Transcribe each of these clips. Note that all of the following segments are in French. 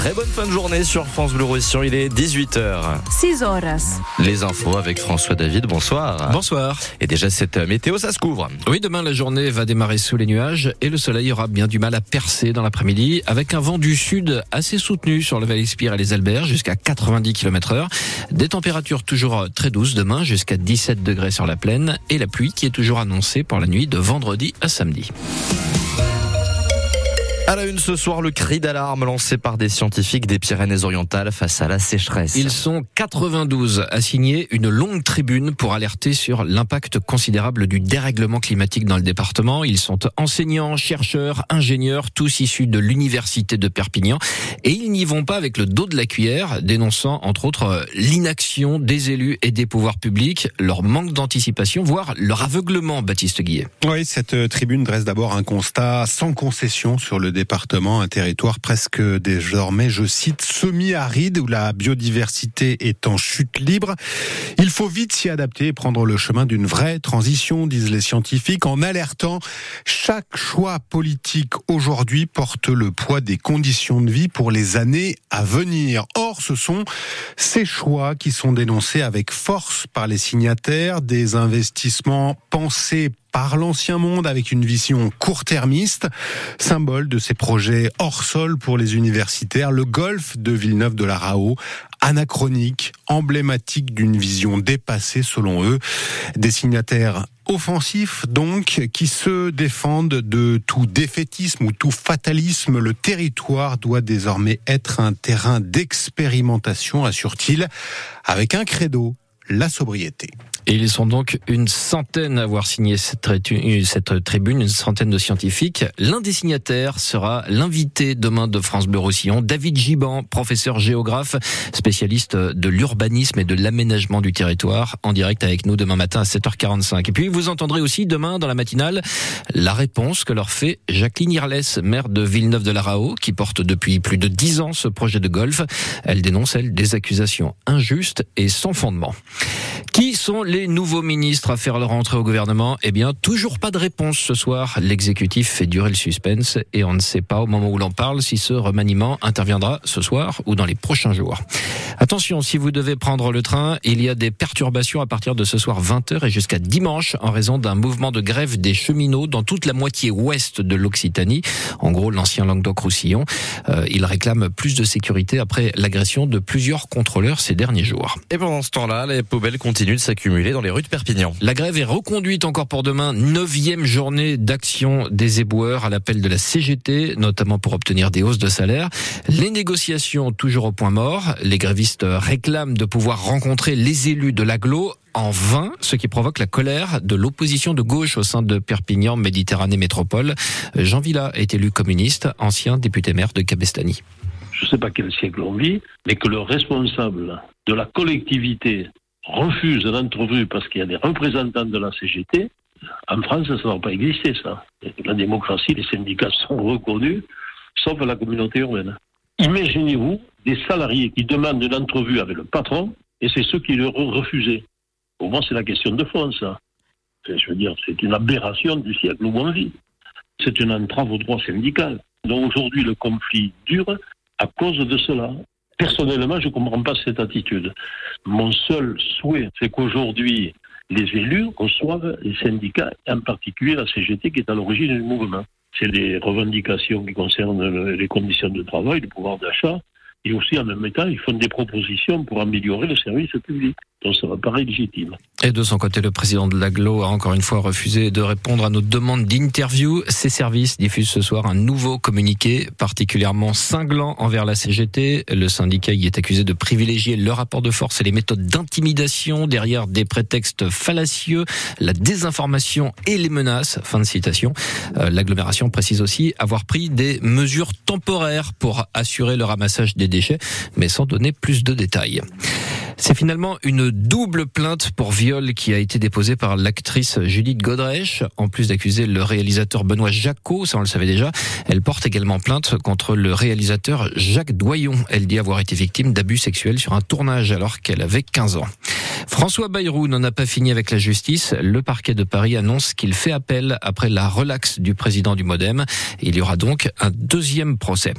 Très bonne fin de journée sur France Bleu Roussillon, il est 18h. 6 horas. Les infos avec François David, bonsoir. Bonsoir. Et déjà cette météo, ça se couvre. Oui, demain la journée va démarrer sous les nuages et le soleil aura bien du mal à percer dans l'après-midi avec un vent du sud assez soutenu sur le Val-Espire et les Alberts jusqu'à 90 km heure. Des températures toujours très douces demain jusqu'à 17 degrés sur la plaine et la pluie qui est toujours annoncée pour la nuit de vendredi à samedi. À la une ce soir, le cri d'alarme lancé par des scientifiques des Pyrénées-Orientales face à la sécheresse. Ils sont 92 à signer une longue tribune pour alerter sur l'impact considérable du dérèglement climatique dans le département. Ils sont enseignants, chercheurs, ingénieurs, tous issus de l'université de Perpignan. Et ils n'y vont pas avec le dos de la cuillère, dénonçant entre autres l'inaction des élus et des pouvoirs publics, leur manque d'anticipation, voire leur aveuglement, Baptiste Guillet. Oui, cette tribune dresse d'abord un constat sans concession sur le département, un territoire presque désormais, je cite, semi-aride où la biodiversité est en chute libre. Il faut vite s'y adapter et prendre le chemin d'une vraie transition, disent les scientifiques, en alertant chaque choix politique aujourd'hui porte le poids des conditions de vie pour les années venir. Or, ce sont ces choix qui sont dénoncés avec force par les signataires des investissements pensés par l'ancien monde avec une vision court-termiste, symbole de ces projets hors sol pour les universitaires, le golfe de Villeneuve de la Rao, anachronique, emblématique d'une vision dépassée selon eux, des signataires offensifs donc qui se défendent de tout défaitisme ou tout fatalisme. Le territoire doit désormais être un terrain d'expérimentation, assure-t-il, avec un credo, la sobriété. Et ils sont donc une centaine à avoir signé cette, tribune, une centaine de scientifiques. L'un des signataires sera l'invité demain de France Bleu Roussillon, David Giban, professeur géographe, spécialiste de l'urbanisme et de l'aménagement du territoire, en direct avec nous demain matin à 7h45. Et puis vous entendrez aussi demain dans la matinale la réponse que leur fait Jacqueline Irles, maire de Villeneuve de la Rao, qui porte depuis plus de dix ans ce projet de golf. Elle dénonce, elle, des accusations injustes et sans fondement. Qui sont les nouveaux ministres à faire leur entrée au gouvernement? Eh bien, toujours pas de réponse ce soir. L'exécutif fait durer le suspense et on ne sait pas au moment où l'on parle si ce remaniement interviendra ce soir ou dans les prochains jours. Attention, si vous devez prendre le train, il y a des perturbations à partir de ce soir 20h et jusqu'à dimanche en raison d'un mouvement de grève des cheminots dans toute la moitié ouest de l'Occitanie. En gros, l'ancien Languedoc-Roussillon. Euh, il réclame plus de sécurité après l'agression de plusieurs contrôleurs ces derniers jours. Et pendant ce temps-là, les poubelles continuent de s'accumuler dans les rues de Perpignan. La grève est reconduite encore pour demain, neuvième journée d'action des éboueurs à l'appel de la CGT, notamment pour obtenir des hausses de salaire. Les négociations toujours au point mort. Les grévistes réclament de pouvoir rencontrer les élus de l'aglo en vain, ce qui provoque la colère de l'opposition de gauche au sein de Perpignan Méditerranée Métropole. Jean Villa est élu communiste, ancien député maire de Cabestany. Je ne sais pas quel siècle on vit, mais que le responsable de la collectivité refuse l'entrevue parce qu'il y a des représentants de la CGT, en France, ça va pas exister, ça. La démocratie, les syndicats sont reconnus, sauf la communauté urbaine. Imaginez-vous des salariés qui demandent une entrevue avec le patron, et c'est ceux qui le refusaient. Pour moi, c'est la question de fond, ça. Je veux dire, c'est une aberration du siècle où on vit. C'est une entrave au droit syndical. Donc aujourd'hui, le conflit dure à cause de cela. Personnellement, je ne comprends pas cette attitude. Mon seul souhait, c'est qu'aujourd'hui, les élus reçoivent les syndicats, en particulier la CGT qui est à l'origine du mouvement. C'est les revendications qui concernent les conditions de travail, le pouvoir d'achat, et aussi en même temps, ils font des propositions pour améliorer le service public. Donc ça me paraît légitime. Et de son côté, le président de l'AGLO a encore une fois refusé de répondre à nos demandes d'interview. Ses services diffusent ce soir un nouveau communiqué particulièrement cinglant envers la CGT. Le syndicat y est accusé de privilégier le rapport de force et les méthodes d'intimidation derrière des prétextes fallacieux, la désinformation et les menaces. Fin de citation. Euh, l'agglomération précise aussi avoir pris des mesures temporaires pour assurer le ramassage des déchets, mais sans donner plus de détails. C'est finalement une double plainte pour viol qui a été déposée par l'actrice Judith Godrèche. En plus d'accuser le réalisateur Benoît Jacot, ça on le savait déjà, elle porte également plainte contre le réalisateur Jacques Doyon. Elle dit avoir été victime d'abus sexuels sur un tournage alors qu'elle avait 15 ans. François Bayrou n'en a pas fini avec la justice. Le parquet de Paris annonce qu'il fait appel après la relaxe du président du Modem. Il y aura donc un deuxième procès.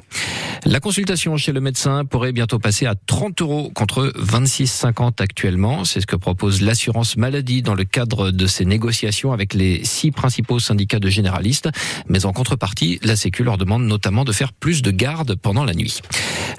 La consultation chez le médecin pourrait bientôt passer à 30 euros contre 26,50 actuellement. C'est ce que propose l'assurance maladie dans le cadre de ses négociations avec les six principaux syndicats de généralistes. Mais en contrepartie, la Sécu leur demande notamment de faire plus de garde pendant la nuit.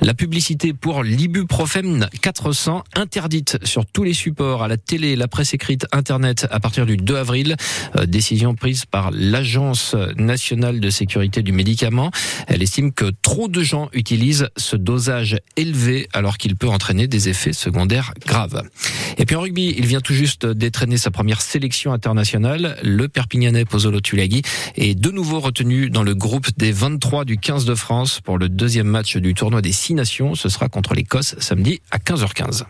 La publicité pour l'ibuprofène 400 interdite sur tous les supports, à la télé, la presse écrite, Internet, à partir du 2 avril. Euh, décision prise par l'Agence nationale de sécurité du médicament. Elle estime que trop de gens utilisent ce dosage élevé alors qu'il peut entraîner des effets secondaires graves. Et puis en rugby, il vient tout juste d'étraîner sa première sélection internationale. Le Perpignanais Pozzolo Tulagi est de nouveau retenu dans le groupe des 23 du 15 de France pour le deuxième match du tournoi des Six Nations. Ce sera contre l'Écosse samedi à 15h15.